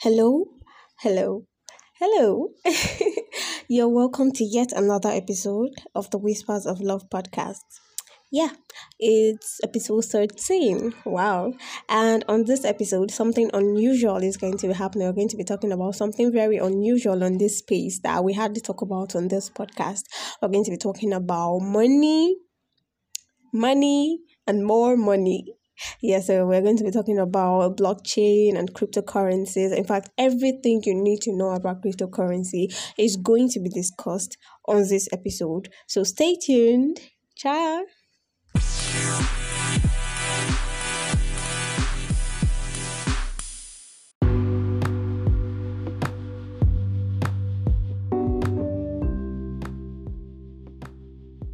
Hello, hello, hello. You're welcome to yet another episode of the Whispers of Love podcast. Yeah, it's episode 13. Wow. And on this episode, something unusual is going to be happening. We're going to be talking about something very unusual on this space that we had to talk about on this podcast. We're going to be talking about money, money, and more money. Yeah, so we're going to be talking about blockchain and cryptocurrencies. In fact, everything you need to know about cryptocurrency is going to be discussed on this episode. So stay tuned. Ciao.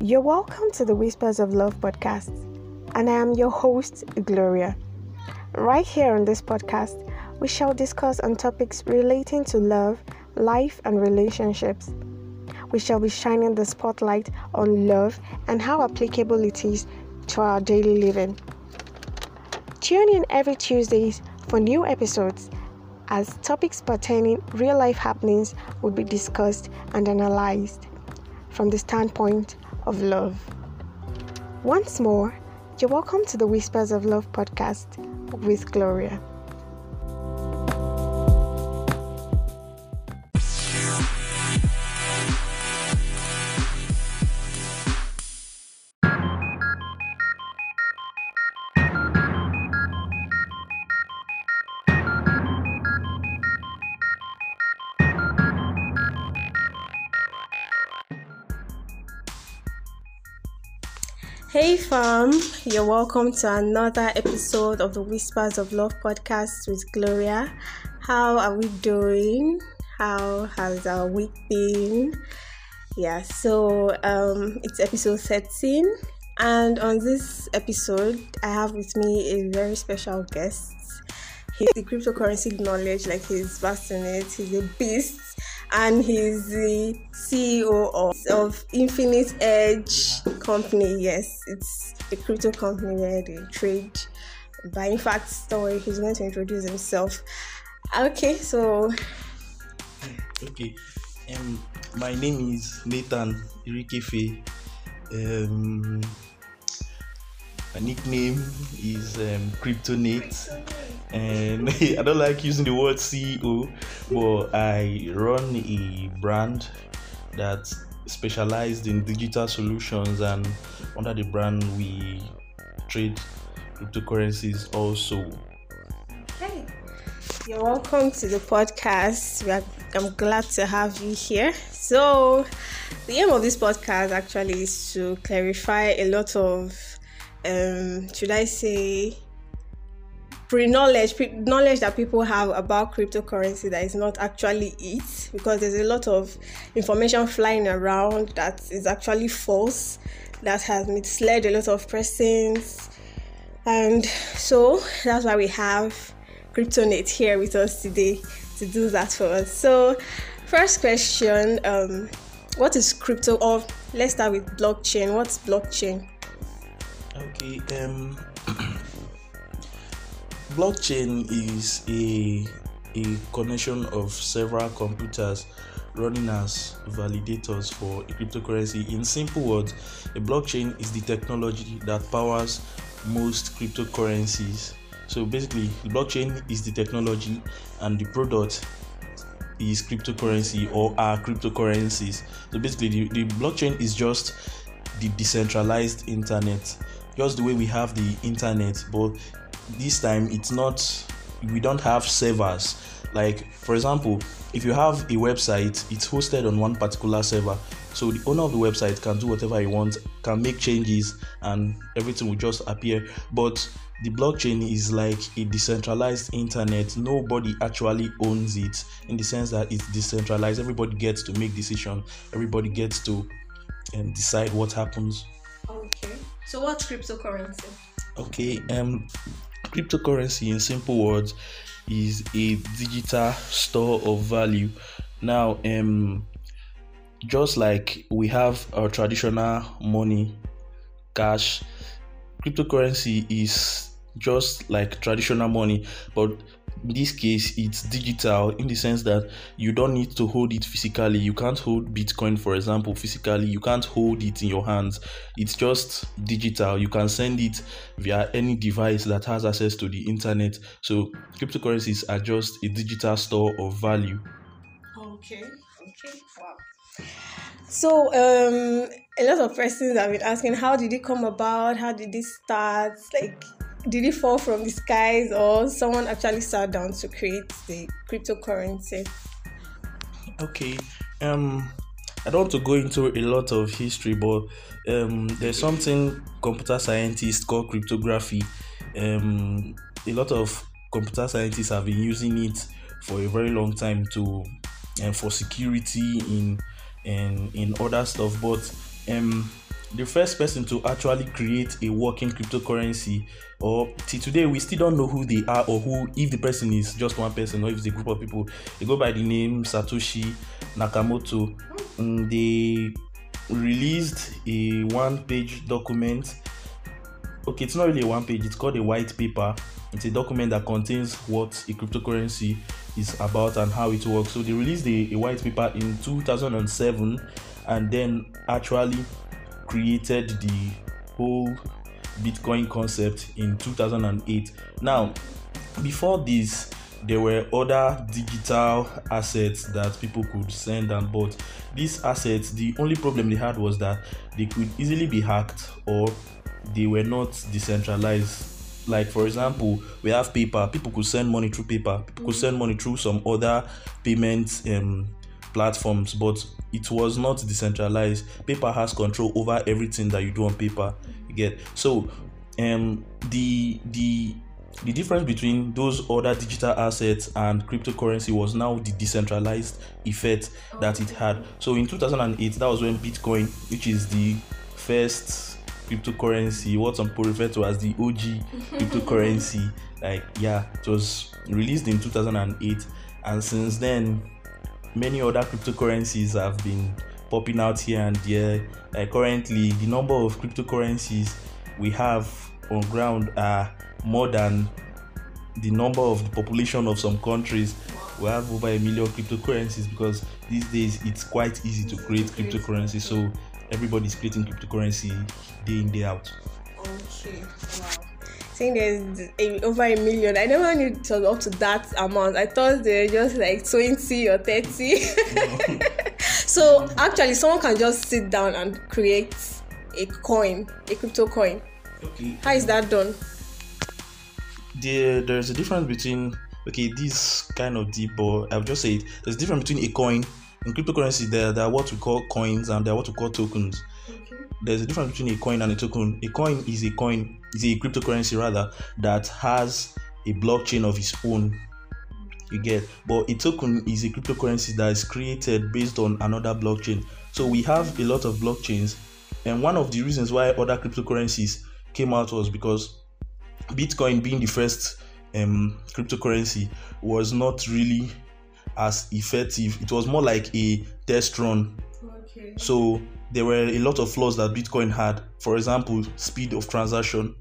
You're welcome to the Whispers of Love podcast and I am your host, Gloria. Right here on this podcast, we shall discuss on topics relating to love, life, and relationships. We shall be shining the spotlight on love and how applicable it is to our daily living. Tune in every Tuesdays for new episodes as topics pertaining real life happenings will be discussed and analyzed from the standpoint of love. Once more, you're welcome to the Whispers of Love podcast with Gloria. You're welcome to another episode of the Whispers of Love podcast with Gloria. How are we doing? How has our week been? Yeah, so um it's episode 13 and on this episode I have with me a very special guest. He's the cryptocurrency knowledge, like he's vast in it, he's a beast and he's the CEO of, of Infinite Edge company. Yes, it's a crypto company where they trade. But in fact, story he's going to introduce himself. Okay, so okay, um, my name is Nathan Irikefe. Um, my nickname is um, Cryptonate, and I don't like using the word CEO, but I run a brand that specialized in digital solutions, and under the brand we trade cryptocurrencies also. Hey, you're welcome to the podcast. Are, I'm glad to have you here. So, the aim of this podcast actually is to clarify a lot of um, should I say, pre knowledge, pre knowledge that people have about cryptocurrency that is not actually it, because there's a lot of information flying around that is actually false, that has misled a lot of persons, and so that's why we have Cryptonate here with us today to do that for us. So, first question, um, what is crypto? Or let's start with blockchain. What's blockchain? Okay, um, blockchain is a a connection of several computers running as validators for a cryptocurrency. In simple words, a blockchain is the technology that powers most cryptocurrencies. So basically, the blockchain is the technology and the product is cryptocurrency or are cryptocurrencies. So basically, the, the blockchain is just the decentralized internet just the way we have the internet but this time it's not we don't have servers. Like for example if you have a website it's hosted on one particular server. So the owner of the website can do whatever he wants can make changes and everything will just appear. But the blockchain is like a decentralized internet. Nobody actually owns it in the sense that it's decentralized. Everybody gets to make decision. Everybody gets to um, decide what happens so what's cryptocurrency? Okay, um cryptocurrency in simple words is a digital store of value. Now, um just like we have our traditional money, cash, cryptocurrency is just like traditional money, but in this case it's digital in the sense that you don't need to hold it physically. You can't hold bitcoin for example physically. You can't hold it in your hands. It's just digital. You can send it via any device that has access to the internet. So cryptocurrencies are just a digital store of value. Okay okay wow. So um a lot of persons have been asking how did it come about? How did it start? Like did it fall from the skies or someone actually sat down to create the cryptocurrency? Okay. Um I don't want to go into a lot of history, but um, there's something computer scientists call cryptography. Um, a lot of computer scientists have been using it for a very long time to um, for security in and in other stuff. But um, the first person to actually create a working cryptocurrency or till today we still don't know who they are or who if the person is just one person or if it's a group of people. They go by the name satoshi nakamoto. And they released a one page document. Okay it's not really a one page it's called a white paper. It's a document that contains what a cryptocurrency is about and how it works. So they released a, a white paper in 2007 and then actually created the whole Bitcoin concept in 2008. Now, before this, there were other digital assets that people could send and bought. These assets, the only problem they had was that they could easily be hacked or they were not decentralized. Like, for example, we have PayPal, people could send money through PayPal, people could send money through some other payment um, platforms, but it was not decentralized. PayPal has control over everything that you do on PayPal. You get so um the the the difference between those other digital assets and cryptocurrency was now the decentralized effect that it had. So in 2008, that was when Bitcoin, which is the first cryptocurrency, what some people refer to as the OG cryptocurrency, like yeah, it was released in 2008, and since then many other cryptocurrencies have been popping out here and there. Like currently, the number of cryptocurrencies we have on ground are more than the number of the population of some countries. We have over a million cryptocurrencies because these days it's quite easy to create cryptocurrency. So everybody's creating cryptocurrency day in day out. Okay, wow saying there's a, over a million. I never knew it was up to that amount. I thought they were just like 20 or 30. so actually, someone can just sit down and create a coin, a crypto coin. Okay. How is that done? There, there's a difference between okay, this kind of deep, but I've just said there's a difference between a coin in cryptocurrency. There, there are what we call coins and there are what we call tokens. There's a difference between a coin and a token. A coin is a coin is a cryptocurrency rather that has a blockchain of its own you get but a token is a cryptocurrency that is created based on another blockchain so we have a lot of blockchains and one of the reasons why other cryptocurrencies came out was because bitcoin being the first um, cryptocurrency was not really as effective it was more like a test run okay. so there were a lot of flaws that bitcoin had. For example speed of transaction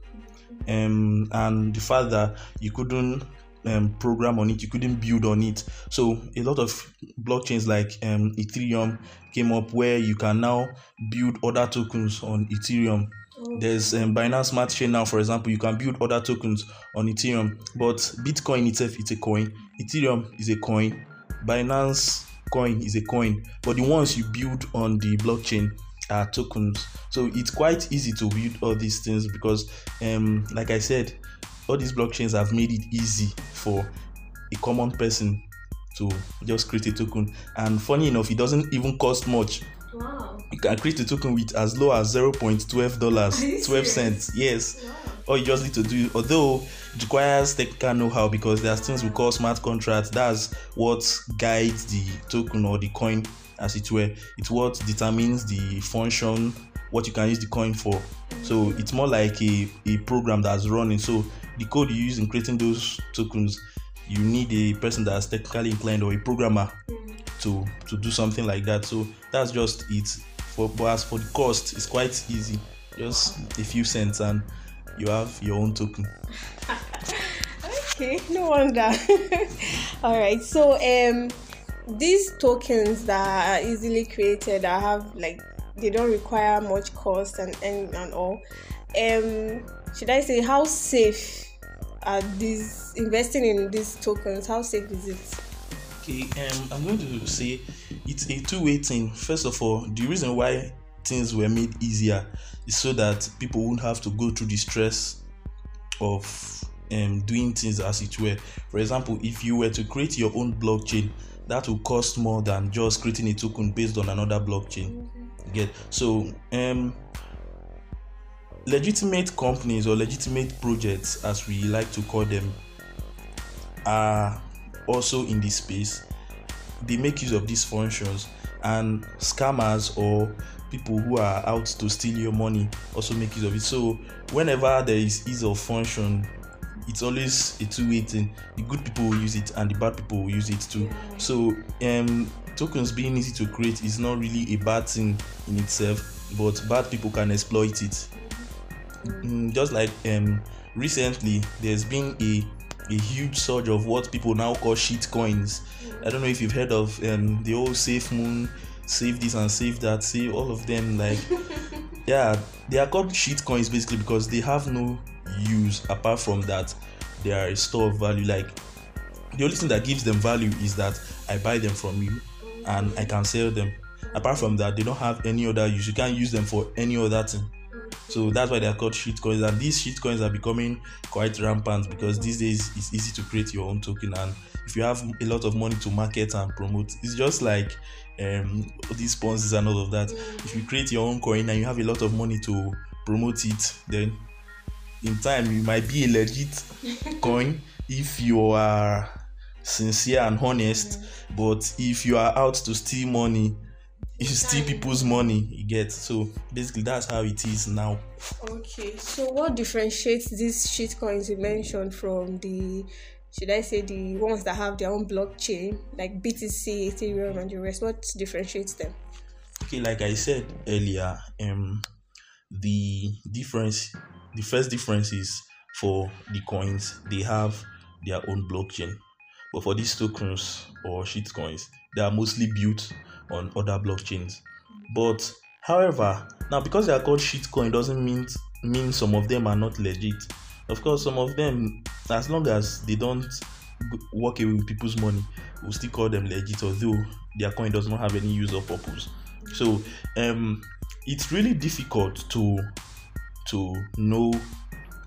um, and the fact that you couldn't um, program on it, you couldn't build on it. So a lot of blockchains like um, Ethereum came up where you can now build other tokens on Ethereum. There's um, Binance Smart Chain now, for example, you can build other tokens on Ethereum, but Bitcoin itself is a coin, Ethereum is a coin, Binance coin is a coin, but the ones you build on the blockchain are tokens. So it's quite easy to build all these things because, um, like I said, all these blockchains have made it easy for a common person to just create a token. And funny enough, it doesn't even cost much. Wow. You can create a token with as low as zero point twelve dollars, twelve cents. Yes. Wow. All you just need to do, although it requires technical know-how because there are things we call smart contracts. That's what guides the token or the coin as it were. It's what determines the function, what you can use the coin for. So it's more like a, a program that's running. So the code you use in creating those tokens, you need a person that's technically inclined or a programmer to to do something like that. So that's just it. For but as for the cost, it's quite easy. Just a few cents and you have your own token. okay, no wonder. All right, so um, these tokens that are easily created, I have like they don't require much cost and and, and all. Um, should I say how safe are these investing in these tokens? How safe is it? Okay, um, I'm going to say it's a two-way thing. First of all, the reason why things were made easier is so that people won't have to go through the stress of um, doing things as it were. For example, if you were to create your own blockchain, that will cost more than just creating a token based on another blockchain. Get so um legitimate companies or legitimate projects, as we like to call them, are also in this space. They make use of these functions, and scammers or people who are out to steal your money also make use of it. So, whenever there is ease of function, it's always a two-way thing. The good people will use it, and the bad people will use it too. So, um, tokens being easy to create is not really a bad thing in itself, but bad people can exploit it. Mm, just like um, recently, there's been a a huge surge of what people now call shit coins. I don't know if you've heard of um, the old Safe Moon, Save this and Save that, save all of them. Like, yeah, they are called shit coins basically because they have no use apart from that they are a store of value. Like, the only thing that gives them value is that I buy them from you and I can sell them. Apart from that, they don't have any other use. You can't use them for any other thing. So that's why they are called shitcoins. And these shitcoins are becoming quite rampant because these days it's easy to create your own token. And if you have a lot of money to market and promote, it's just like um, these sponsors and all of that. If you create your own coin and you have a lot of money to promote it, then in time you might be a legit coin if you are sincere and honest. But if you are out to steal money, you steal people's money, you get. So basically, that's how it is now. Okay, so what differentiates these shit coins you mentioned from the should I say the ones that have their own blockchain like BTC, Ethereum, and the rest? What differentiates them? Okay, like I said earlier, um, the difference, the first difference is for the coins they have their own blockchain, but for these tokens or shit coins, they are mostly built on other blockchains. But however, now because they are called shitcoin doesn't mean mean some of them are not legit. Of course, some of them, as long as they don't walk away with people's money, we'll still call them legit, although their coin does not have any use or purpose. So, um, it's really difficult to to know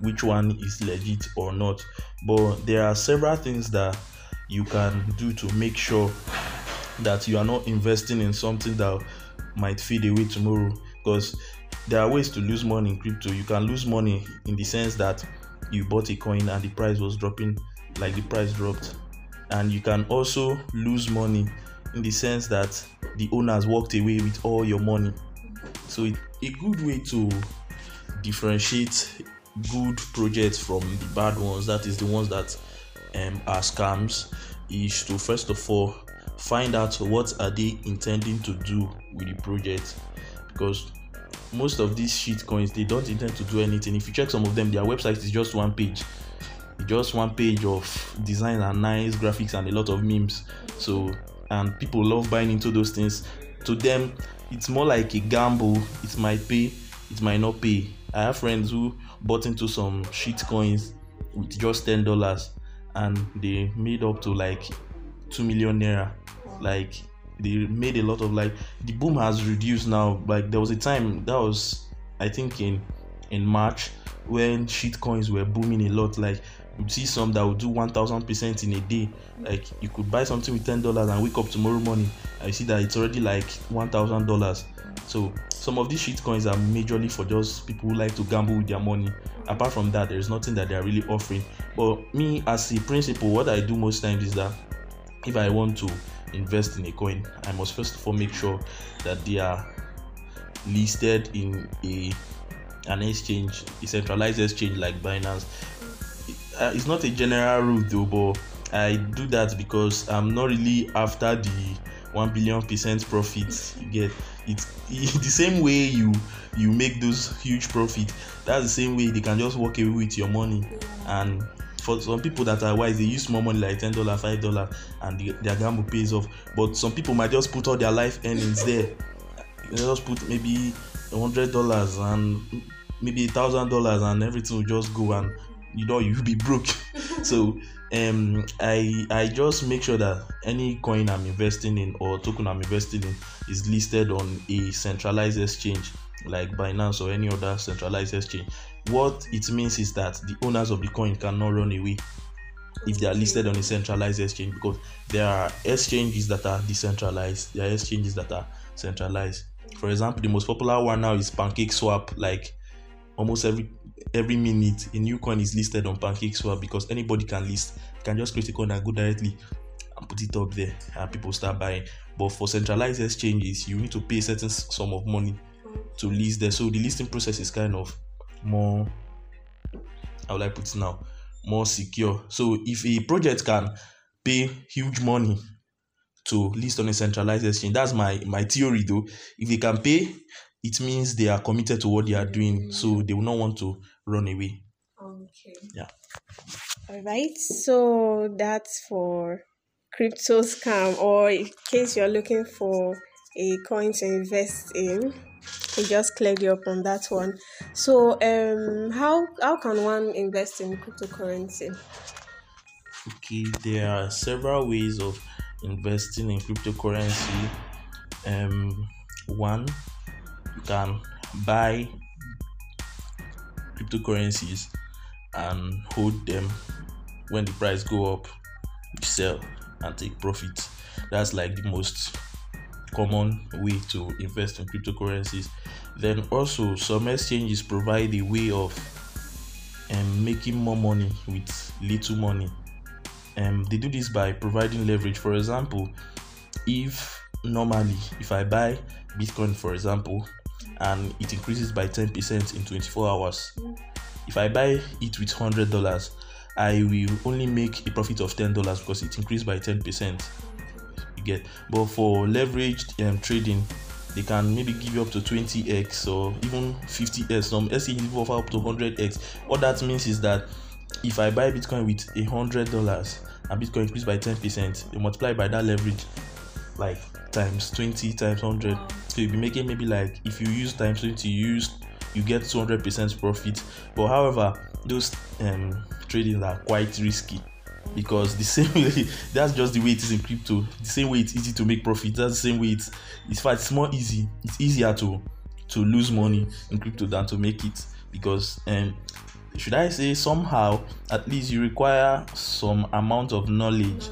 which one is legit or not. But there are several things that you can do to make sure that you are not investing in something that might fade away tomorrow. Because there are ways to lose money in crypto. You can lose money in the sense that you bought a coin and the price was dropping like the price dropped. And you can also lose money in the sense that the owners walked away with all your money. So it, a good way to differentiate good projects from the bad ones that is the ones that um, are scams is to first of all find out what are they intending to do with the project. Because most of these shit coins they don't intend to do anything. If you check some of them their website is just one page. Just one page of design and nice graphics and a lot of memes. So and people love buying into those things. To them it's more like a gamble. It might pay it might not pay. I have friends who bought into some shit coins with just ten dollars and they made up to like two million naira like they made a lot of like the boom has reduced now. Like there was a time that was i think in in march when shit coins were booming a lot. Like you see some that would do 1000% in a day. Like you could buy something with $10 and wake up tomorrow morning. You see that it's already like $1000 so some of these shit coins are majorly for just people who like to gamble with their money. Apart from that there's nothing that they're really offering. But me as a principle what i do most times is that if i want to invest in a coin i must first of all make sure that they are listed in a an exchange a centralized exchange like binance. Uh, it's not a general rule though but i do that because i'm not really after the 1 billion percent profit you get. It's it the same way you you make those huge profit that's the same way they can just walk away with your money and for some people that are wise they use more money like ten dollar five dollar and the, their gamble pays off. But some people might just put all their life earnings there. They just put maybe hundred dollars and maybe a thousand dollars and everything will just go and you know you'll be broke. So um i i just make sure that any coin i'm investing in or token i'm investing in is listed on a centralized exchange like binance or any other centralized exchange what it means is that the owners of the coin cannot run away if they are listed on a centralized exchange because there are exchanges that are decentralized there are exchanges that are centralized. For example the most popular one now is pancake swap like almost every every minute a new coin is listed on pancake swap because anybody can list can just create a coin and go directly and put it up there and people start buying. But for centralized exchanges you need to pay a certain sum of money to list there. So the listing process is kind of more how would i put it now more secure. So if a project can pay huge money to list on a centralized exchange that's my my theory though. If they can pay it means they are committed to what they are doing so mm. they will not want to run away. Okay. yeah. All right. So that's for crypto scam, or in case you're looking for a coin to invest in, we just cleared you up on that one. So, um, how how can one invest in cryptocurrency? okay there are several ways of investing in cryptocurrency um one you can buy cryptocurrencies and hold them when the price go up you sell and take profit that's like the most common way to invest in cryptocurrencies. Then also some exchanges provide a way of um, making more money with little money. Um, they do this by providing leverage. For example if normally if i buy bitcoin for example and it increases by 10% in 24 hours if i buy it with $100 i will only make a profit of $10 because it increased by 10% you get. But for leveraged um, trading they can maybe give you up to 20x or even 50x some even offer up to 100x what that means is that if i buy bitcoin with a hundred dollars and bitcoin increase by 10 percent you multiply by that leverage like times 20 times 100 so you'll be making maybe like if you use times 20 you use you get 200 percent profit. But however those um trading are quite risky because the same way that's just the way it is in crypto. The same way it's easy to make profit that's the same way it's in fact it's more easy it's easier to to lose money in crypto than to make it because um should i say somehow at least you require some amount of knowledge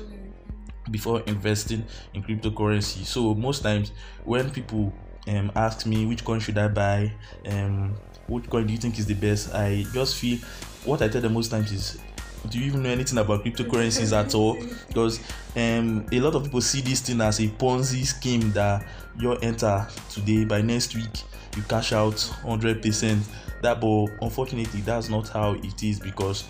before investing in cryptocurrency. So most times when people um ask me which coin should i buy um which coin do you think is the best i just feel what i tell them most times is do you even know anything about cryptocurrencies at all? Because um a lot of people see this thing as a ponzi scheme that you enter today. By next week you cash out 100 percent. That but unfortunately that's not how it is because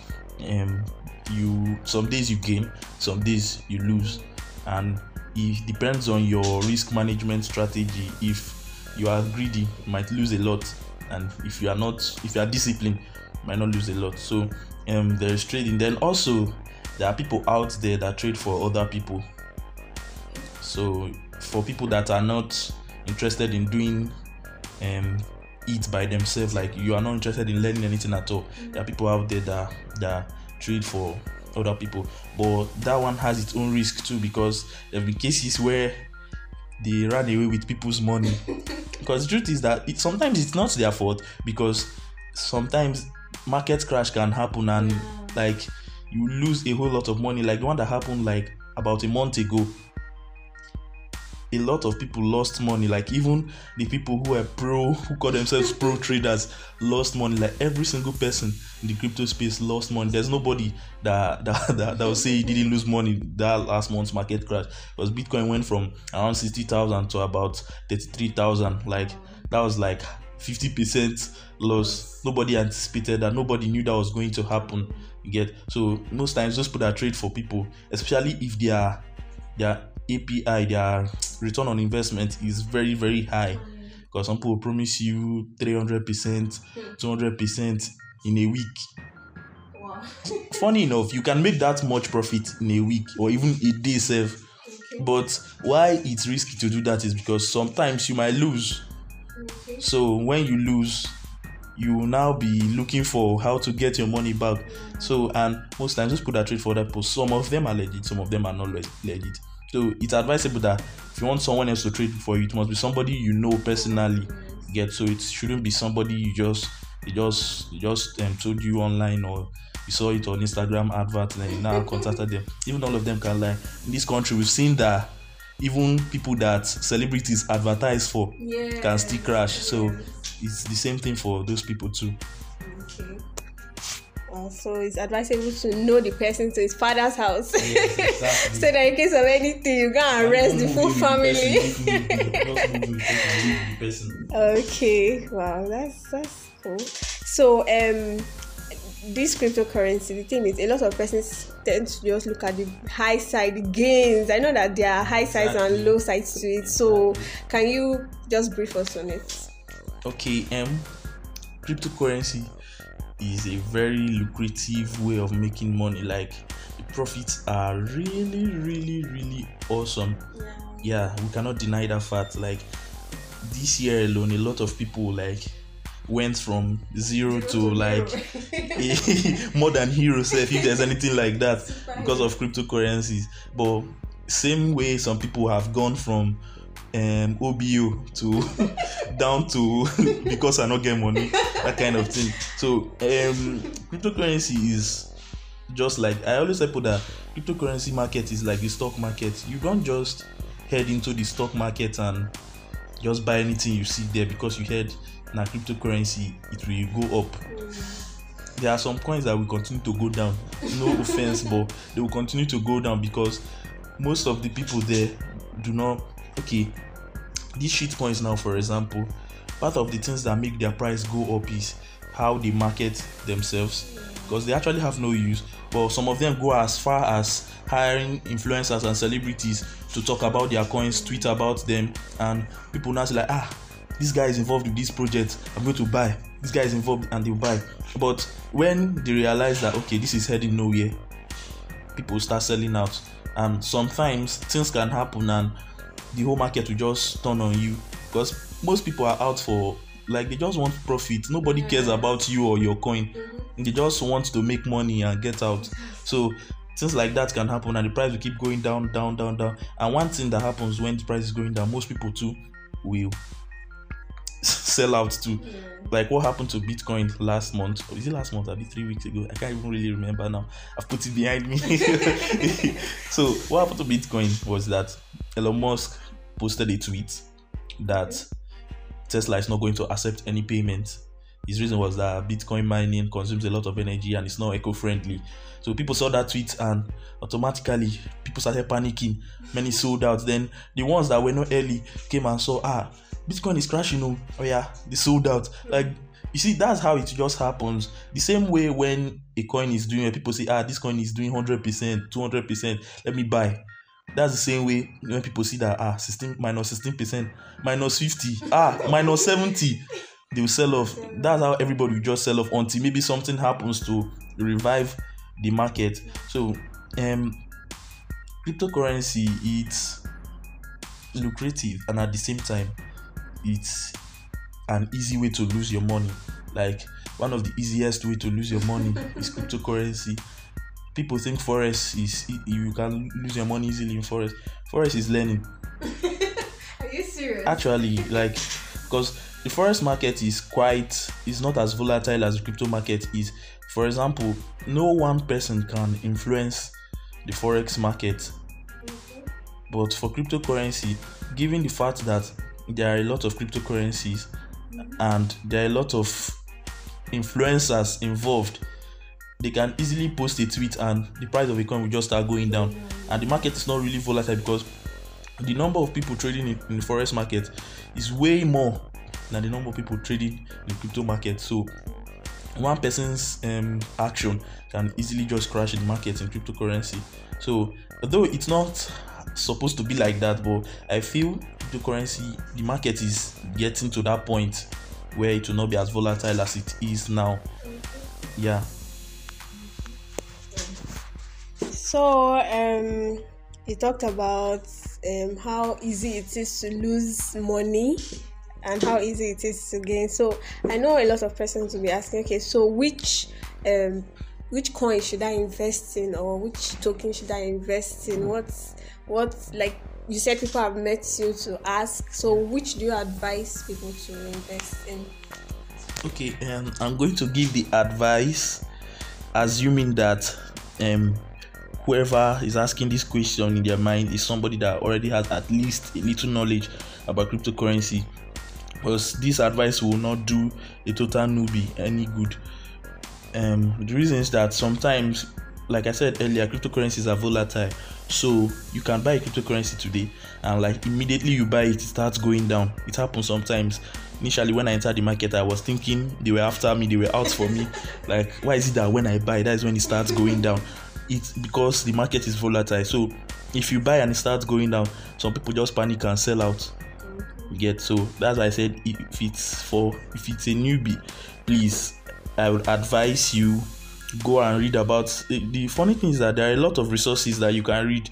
um you some days you gain some days you lose. And it depends on your risk management strategy. If you are greedy you might lose a lot. And if you are not if you are disciplined might not lose a lot. So um there is trading. Then also there are people out there that trade for other people. So for people that are not interested in doing um it by themselves like you are not interested in learning anything at all. There are people out there that that trade for other people. But that one has its own risk too because there will be cases where they run away with people's money. Because the truth is that it sometimes it's not their fault because sometimes market crash can happen and like you lose a whole lot of money. Like the one that happened like about a month ago a lot of people lost money. Like even the people who were pro who call themselves pro traders lost money. Like every single person in the crypto space lost money. There's nobody that that that, that will say he didn't lose money that last month's market crash. Because bitcoin went from around 60000 to about 33000 like that was like 50% loss nobody anticipated that nobody knew that was going to happen you get so most times those people that trade for people especially if they are their API, their return on investment is very, very high. Because some people promise you 300%, 200% in a week. Wow. funny enough you can make that much profit in a week or even a day sef but why it's risky to do that is because sometimes you might lose Okay. so when you lose you will now be looking for how to get your money back. So and most times those people that trade for that post some of them are legit some of them are not le- legit. So it's advisable that if you want someone else to trade for you it must be somebody you know personally. Get so it shouldn't be somebody you just they just they just um, told you online or you saw it on instagram advert and you now contacted them. Even all of them can lie. In this country we've seen that even people that celebrities advertise for Yeah. can still crash. So it's the same thing for those people too. Okay. Also, it's advisable to know the person to his father's house. exactly. so that in case of anything, you go and arrest the full family. okay. Wow, that's that's cool. So um this cryptocurrency, the thing is a lot of persons tend to just look at the high side gains. I know that there are high sides Exactly. and low sides to it. So can you just brief us on it? Okay, um, cryptocurrency is a very lucrative way of making money. Like the profits are really, really, really awesome. Yeah, we cannot deny that fact. Like this year alone, a lot of people like went from zero to like more than heroes if there's anything like that because of cryptocurrencies. But same way some people have gone from um obo to down to because i not get money that kind of thing. So um cryptocurrency is just like i always say people that cryptocurrency market is like the stock market. You don't just head into the stock market and just buy anything you see there because you heard na cryptocurrency it will go up. There are some coins that will continue to go down. No offense but they will continue to go down because most of the people there do not okay these shit coins now for example part of the things that make their price go up is how they market themselves. Because they actually have no use but some of them go as far as hiring influencers and celebrities to talk about their coins tweet about them and people now say like ah this guy is involved with this project i'm going to buy. This guy is involved and they'll buy. But when they realize that okay this is heading nowhere people start selling out. And sometimes things can happen and the whole market will just turn on you. Because most people are out for like they just want profit. Nobody mm-hmm. cares about you or your coin. Mm-hmm. They just want to make money and get out. So things like that can happen and the price will keep going down down down down. And one thing that happens when the price is going down most people too will sell out too like what happened to bitcoin last month? Or is it last month or three weeks ago? I can't even really remember now. I've put it behind me. So what happened to bitcoin was that elon musk posted a tweet that tesla is not going to accept any payment. His reason was that bitcoin mining consumes a lot of energy and it's not eco-friendly. So people saw that tweet and automatically people started panicking. Many sold out. Then the ones that were not early came and saw ah bitcoin is crashing oh, oh yeah. They sold out. Like you see that's how it just happens. The same way when a coin is doing people say ah this coin is doing 100% 200% let me buy. That's the same way when people see that ah 16 minus 16% minus 50 ah minus 70 they will sell off. That's how everybody will just sell off until maybe something happens to revive the market. So um cryptocurrency it's lucrative and at the same time it's an easy way to lose your money. Like one of the easiest way to lose your money is cryptocurrency. People think forex is you can lose your money easily in forex forex is learning. Are you serious? actually like because the forex market is quite is not as volatile as the crypto market is. For example no one person can influence the forex market. Mm-hmm. But for cryptocurrency given the fact that there are a lot of cryptocurrencies and there are a lot of influencers involved. They can easily post a tweet and the price of a coin will just start going down. And the market is not really volatile because the number of people trading in, in the forex market is way more than the number of people trading in the crypto market. So one person's um, action can easily just crash the market in cryptocurrency. So although it's not supposed to be like that but i feel cryptocurrency the market is getting to that point where it will not be as volatile as it is now yeah So um, you talked about um, how easy it is to lose money and how easy it is to gain. So I know a lot of persons will be asking, okay, so which um, which coin should I invest in, or which token should I invest in? What's what like you said people have met you to ask. So which do you advise people to invest in? Okay, um, I'm going to give the advice, assuming that um whoever is asking this question in their mind is somebody that already has at least a little knowledge about cryptocurrency because this advice will not do a total newbie any good um, the reason is that sometimes like i said earlier cryptocurrencies are volatile so you can buy a cryptocurrency today and like immediately you buy it it starts going down. It happens sometimes. Initially when i entered the market i was thinking they were after me they were out for me. Like why is it that when i buy that is when it starts going down? It's because the market is volatile. So if you buy and it starts going down, some people just panic and sell out. You get? So that's why I said if it's for if it's a newbie, please I would advise you go and read about the funny thing is that there are a lot of resources that you can read.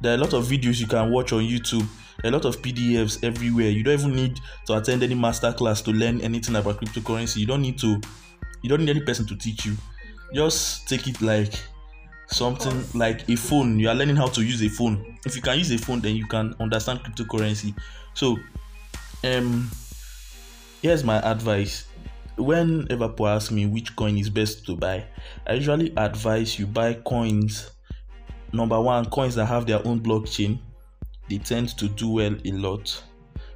There are a lot of videos you can watch on youtube. A lot of pdfs everywhere. You don't even need to attend any master class to learn anything about cryptocurrency. You don't need to you don't need any person to teach you. Just take it like something like a phone. You are learning how to use a phone. If you can use a phone then you can understand cryptocurrency. So um here's my advice whenever people ask me which coin is best to buy i usually advise you buy coins number one coins that have their own blockchain they tend to do well a lot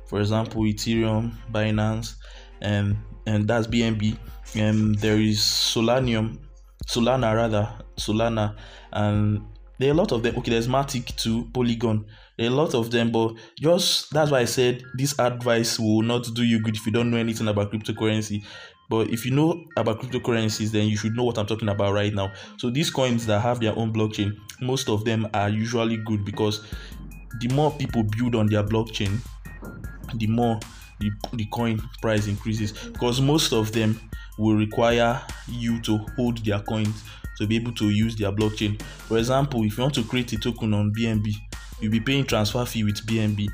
for example ethereum binance and and that's bnb and um, there is solanium solana rather Solana, and there are a lot of them. Okay, there's Matic too, Polygon. There are a lot of them, but just that's why I said this advice will not do you good if you don't know anything about cryptocurrency. But if you know about cryptocurrencies, then you should know what I'm talking about right now. So these coins that have their own blockchain, most of them are usually good because the more people build on their blockchain, the more the, the coin price increases because most of them will require you to hold their coins to be able to use their blockchain. For example, if you want to create a token on BNB, you'll be paying transfer fee with BNB.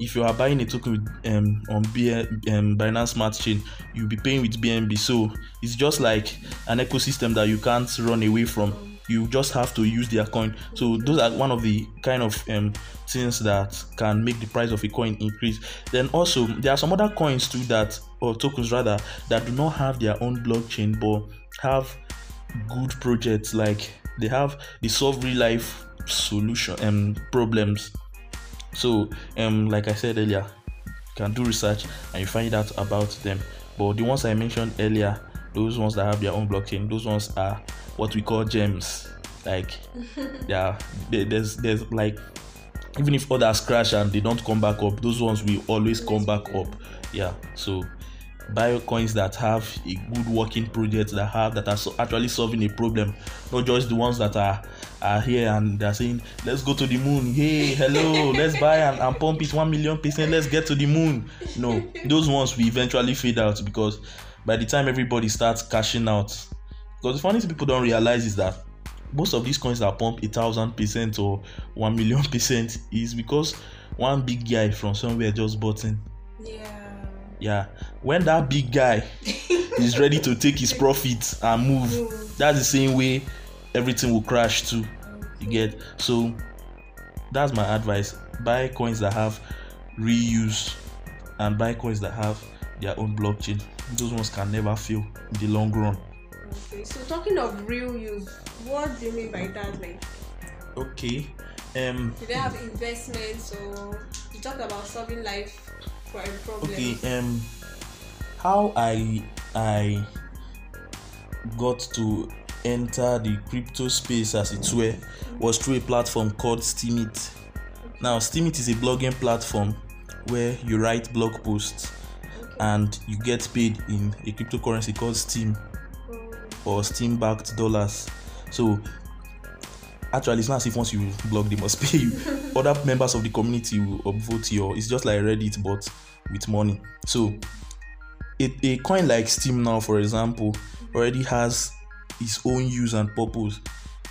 If you are buying a token with, um, on B- um, Binance Smart Chain, you'll be paying with BNB. So it's just like an ecosystem that you can't run away from. You just have to use their coin. So those are one of the kind of um, things that can make the price of a coin increase. Then also there are some other coins too that or tokens rather that do not have their own blockchain but have good projects like they have they solve real life solution and um, problems so um like i said earlier you can do research and you find out about them. But the ones i mentioned earlier those ones that have their own blockchain those ones are what we call gems. Like yeah there's there's like even if others crash and they don't come back up those ones will always come back up. Yeah so buy coins that have a good working project that have that are so actually solving a problem not just the ones that are are here and they're saying let's go to the moon. Hey hello let's buy and, and pump it one million percent. Let's get to the moon. No those ones will eventually fade out because by the time everybody starts cashing out because the funny thing people don't realize is that most of these coins that pump a thousand percent or one million percent is because one big guy from somewhere just bought in. Yeah yeah. When that big guy is ready to take his profits and move that's the same way everything will crash too. You get? So that's my advice. Buy coins that have reuse and buy coins that have their own blockchain. Those ones can never fail in the long run. Okay so talking of real use what do you mean by that? Like okay um do they have investments or you talked about solving life Okay, um, how I I got to enter the crypto space as it were was through a platform called Steemit. Now, Steemit is a blogging platform where you write blog posts and you get paid in a cryptocurrency called Steem or Steem backed dollars. So actually it's not as if once you blog they must pay you other members of the community will upvote you it's just like reddit but with money so a, a coin like Steem now for example already has its own use and purpose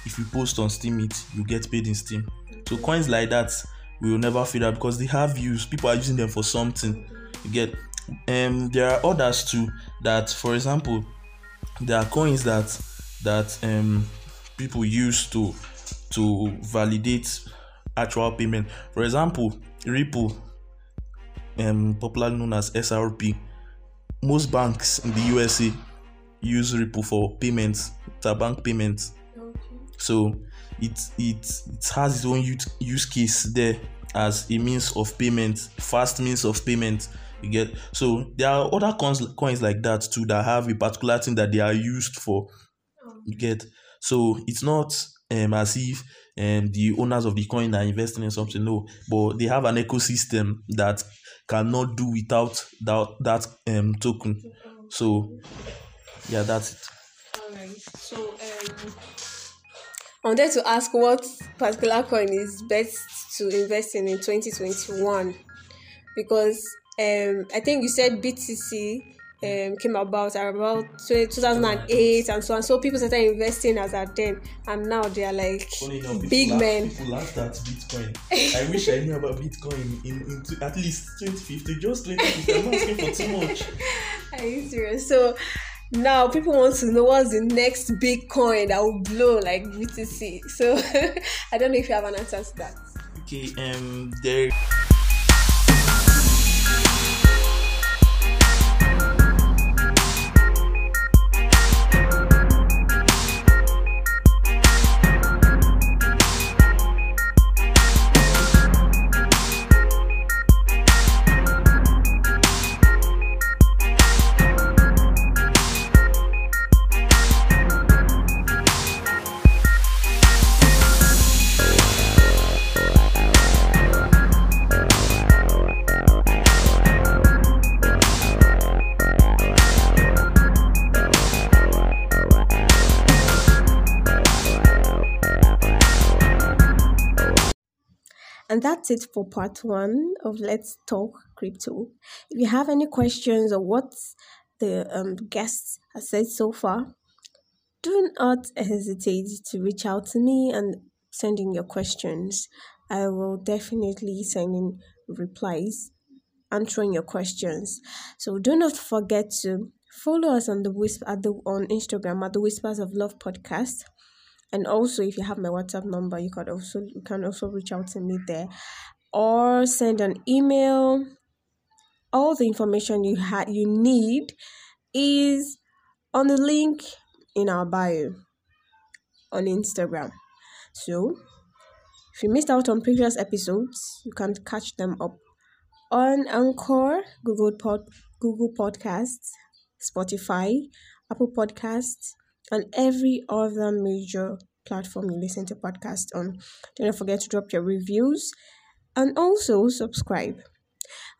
if you post on Steem, it you get paid in Steem. So coins like that will never fade out because they have use. People are using them for something. You get. Um, there are others too that, for example, there are coins that that um people use to to validate actual payment. For example, Ripple, um, popularly known as XRP, most banks in the USA use Ripple for payments, bank payments. Okay. So it it it has its own use, use case there as a means of payment, fast means of payment. You get so there are other coins coins like that too that have a particular thing that they are used for. You get so it's not um, as if um, the owners of the coin are investing in something. No, but they have an ecosystem that cannot do without that that um, token. So yeah, that's it. Alright. So um, I wanted to ask what particular coin is best to invest in in 2021 because um, I think you said BTC um, came about about 2008 and so on. So people started investing as at then, and now they are like enough, big laugh, men. People laughed at Bitcoin. I wish I knew about Bitcoin in, in t- at least 2050, just 2050. I'm asking for too much. Are you serious? So now people want to know what's the next big coin that will blow like BTC. So I don't know if you have an answer to that. Okay, um, there. And that's it for part one of Let's Talk Crypto. If you have any questions or what the um, guests have said so far, do not hesitate to reach out to me and send in your questions. I will definitely send in replies answering your questions. So do not forget to follow us on the whisper at the on Instagram at the Whispers of Love podcast and also if you have my whatsapp number you can also you can also reach out to me there or send an email. All the information you had you need is on the link in our bio on instagram. So if you missed out on previous episodes you can catch them up on anchor google pod google podcasts spotify apple podcasts and every other major platform you listen to podcasts on. Don't forget to drop your reviews and also subscribe.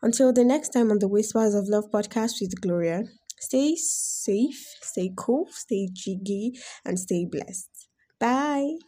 Until the next time on the Whispers of Love podcast with Gloria, stay safe, stay cool, stay jiggy, and stay blessed. Bye.